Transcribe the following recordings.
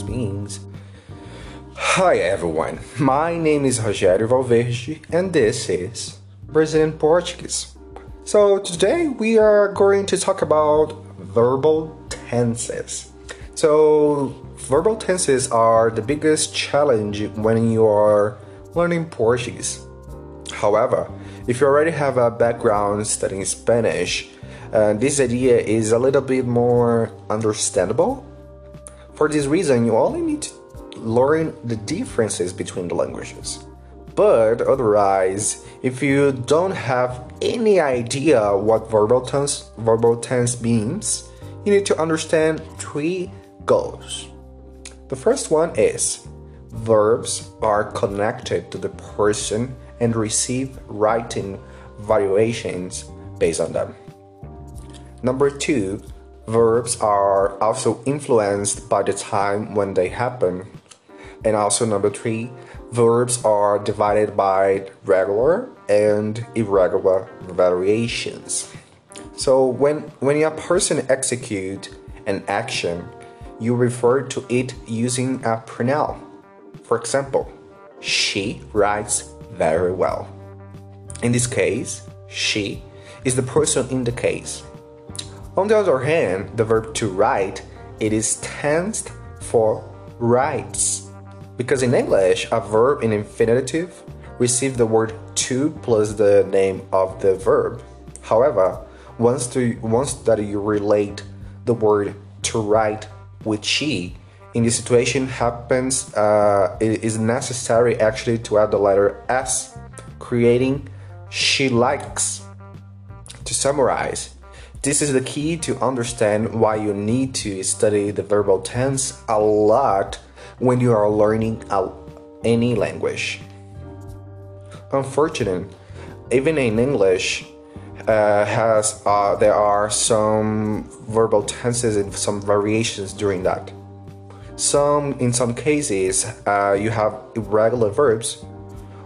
means. Hi everyone, my name is Rogério Valverde and this is Brazilian Portuguese. So today we are going to talk about verbal tenses. So verbal tenses are the biggest challenge when you are learning Portuguese. However, if you already have a background studying Spanish, uh, this idea is a little bit more understandable. For this reason, you only need to learn the differences between the languages. But otherwise, if you don't have any idea what verbal tense, verbal tense means, you need to understand three goals. The first one is verbs are connected to the person and receive writing variations based on them. Number two, verbs are also influenced by the time when they happen. And also, number three, verbs are divided by regular and irregular variations. So when when a person execute an action, you refer to it using a pronoun. For example, she writes very well. In this case, she is the person in the case. On the other hand, the verb to write, it is tensed for writes. Because in English, a verb in infinitive receives the word to plus the name of the verb. However, once, to, once that you relate the word to write with she, in this situation happens, uh, it is necessary actually to add the letter S, creating she likes. To summarize, this is the key to understand why you need to study the verbal tense a lot when you are learning any language. Unfortunately, even in English, uh, has uh, there are some verbal tenses and some variations during that. Some in some cases uh, you have irregular verbs.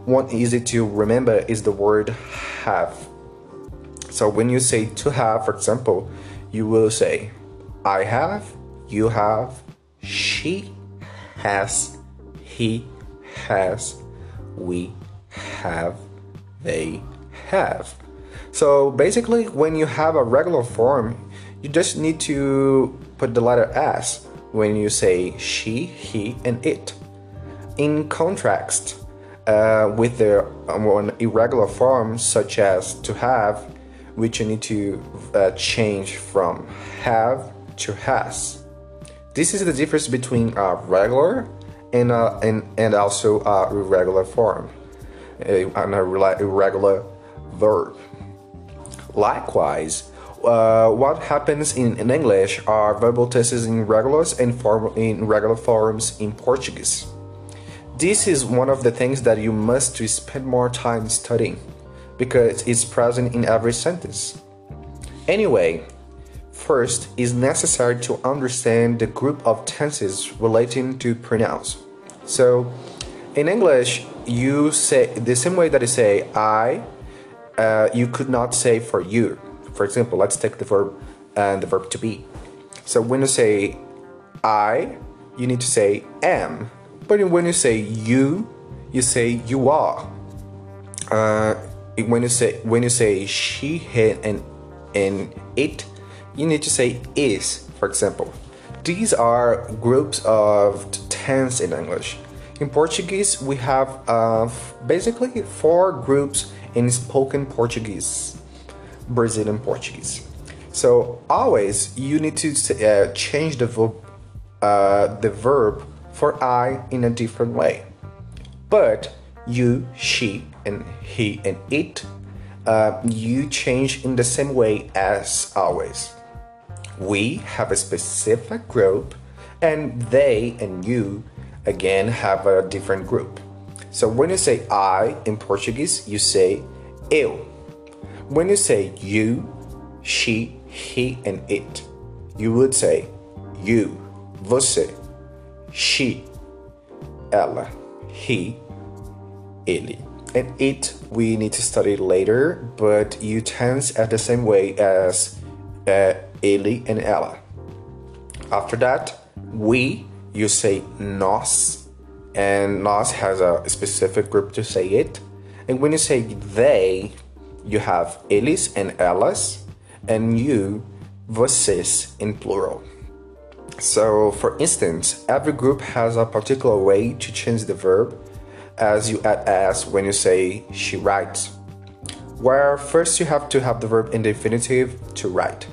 One easy to remember is the word have. So when you say to have, for example, you will say I have, you have, she has, he has, we have, they have. So basically, when you have a regular form, you just need to put the letter S when you say she, he, and it. In contrast, uh, with the um, irregular form, such as to have, which you need to uh, change from have to has. This is the difference between a regular and, a, and, and also a irregular form, an irregular verb. Likewise, uh, what happens in, in, English are verbal tenses in regulars and form, in regular forms in Portuguese. This is one of the things that you must spend more time studying because it's present in every sentence. Anyway, first it's necessary to understand the group of tenses relating to pronouns. So, in English, you say the same way that you say I, uh, you could not say for you. For example, let's take the verb and the verb to be. So when you say I, you need to say am. But when you say you, you say you are. Uh, when you say when you say she, he, and and it, you need to say is. For example, these are groups of tense in English. In Portuguese, we have uh, basically four groups in spoken Portuguese, Brazilian Portuguese. So always you need to uh, change the verb, uh, the verb for I in a different way. But you, she, and he and it, uh, you change in the same way as always. We have a specific group, and they and you again have a different group. So when you say I in Portuguese, you say eu. When you say you, she, he, and it, you would say you, você, she, ela, he, ele. And it we need to study later, but you tense at the same way as uh, and ela. After that, we you say nós, and nós has a specific group to say it. And when you say they, you have eles and elas, and you, vocês in plural. So, for instance, every group has a particular way to change the verb as you add s when you say she writes, where first you have to have the verb in the infinitive to write.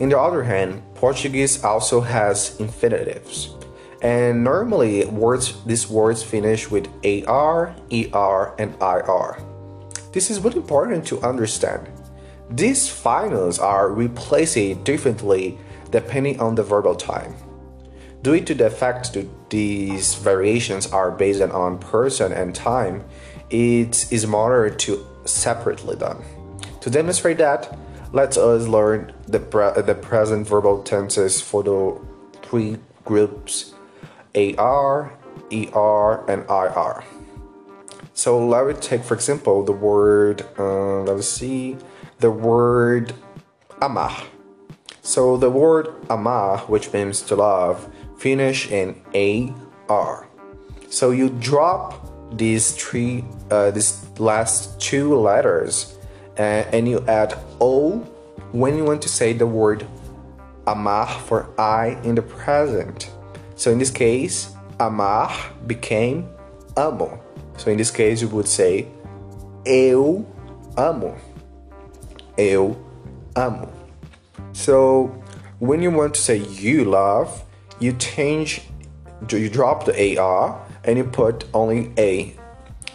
In the other hand, Portuguese also has infinitives. And normally words these words finish with AR, ER, and IR. This is really important to understand. These finals are replaced differently depending on the verbal time. Due to the fact that these variations are based on person and time, it is more to separately done. To demonstrate that, let us learn the, pre- the present verbal tenses for the three groups AR, ER, and IR. So let me take, for example, the word, uh, let us see, the word amar. So the word amar, which means to love, finish in AR. So you drop these three, uh, these last two letters, uh, and you add O when you want to say the word amar for I in the present. So in this case, amar became amo. So in this case, you would say eu amo. Eu amo. So when you want to say you love, you change, you drop the AR and you put only A.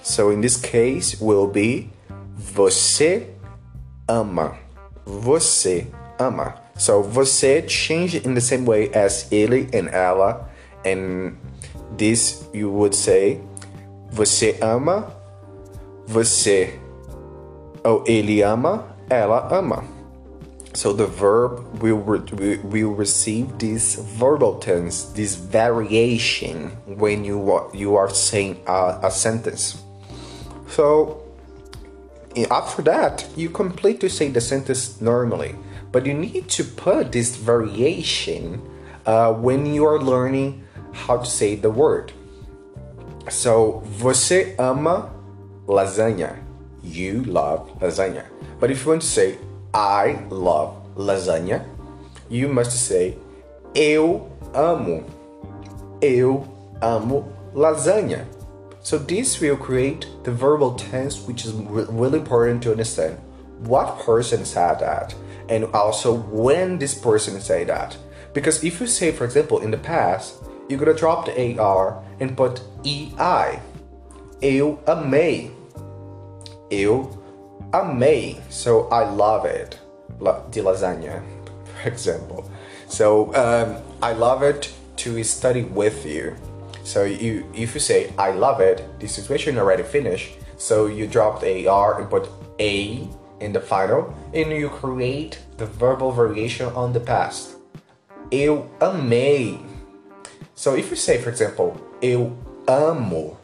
So in this case will be você ama. Você ama. So você change in the same way as ele and ela and this you would say você ama, você ou ele ama, ela ama. So the verb will, re- will receive this verbal tense, this variation when you are, you are saying a, a sentence. So after that, you complete to say the sentence normally, but you need to put this variation uh, when you are learning how to say the word. So você ama lasagna. You love lasagna. But if you want to say I love lasagna, you must say eu amo. Eu amo lasagna. So this will create the verbal tense, which is really important to understand what person said that and also when this person say that. Because if you say, for example, in the past, you're gonna drop the AR and put EI. Eu amei. Eu amei. So I love it. The lasagna, for example. So um, I love it to study with you. So you, if you say I love it, the situation already finished. So you drop the AR and put A in the final, and you create the verbal variation on the past. Eu amei. So if you say, for example, eu amo,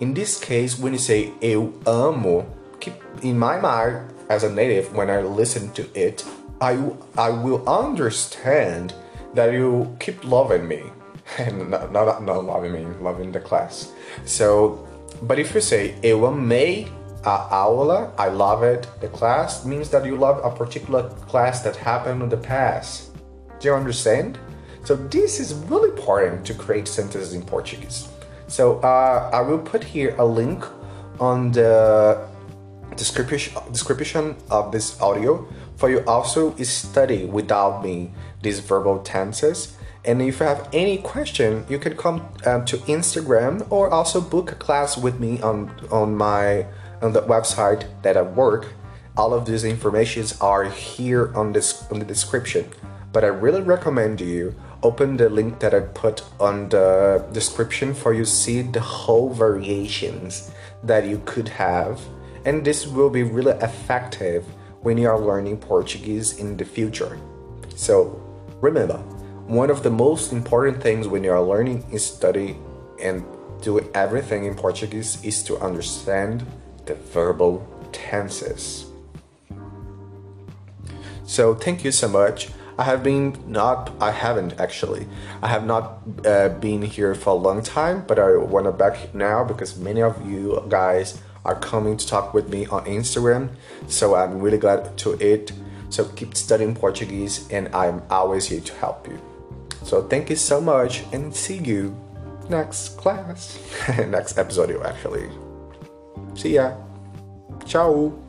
in this case, when you say eu amo, keep in my mind as a native, when I listen to it, I, I will understand that you keep loving me and not, not, not loving me, loving the class. So, but if you say eu amei a aula, I love it, the class, means that you love a particular class that happened in the past. Do you understand? So this is really important to create sentences in Portuguese. So uh, I will put here a link on the description description of this audio for you also study without me these verbal tenses. And if you have any question, you can come um, to Instagram or also book a class with me on on my on the website that I work. All of these informations are here on this on the description. But I really recommend you open the link that I put on the description for you see the whole variations that you could have and this will be really effective when you are learning Portuguese in the future. So remember, one of the most important things when you are learning is study and do everything in Portuguese is to understand the verbal tenses. So thank you so much. I have been not, I haven't actually. I have not uh, been here for a long time, but I want to back now because many of you guys are coming to talk with me on Instagram. So I'm really glad to it. So keep studying Portuguese, and I'm always here to help you. So thank you so much, and see you next class, next episode, actually. See ya. Ciao.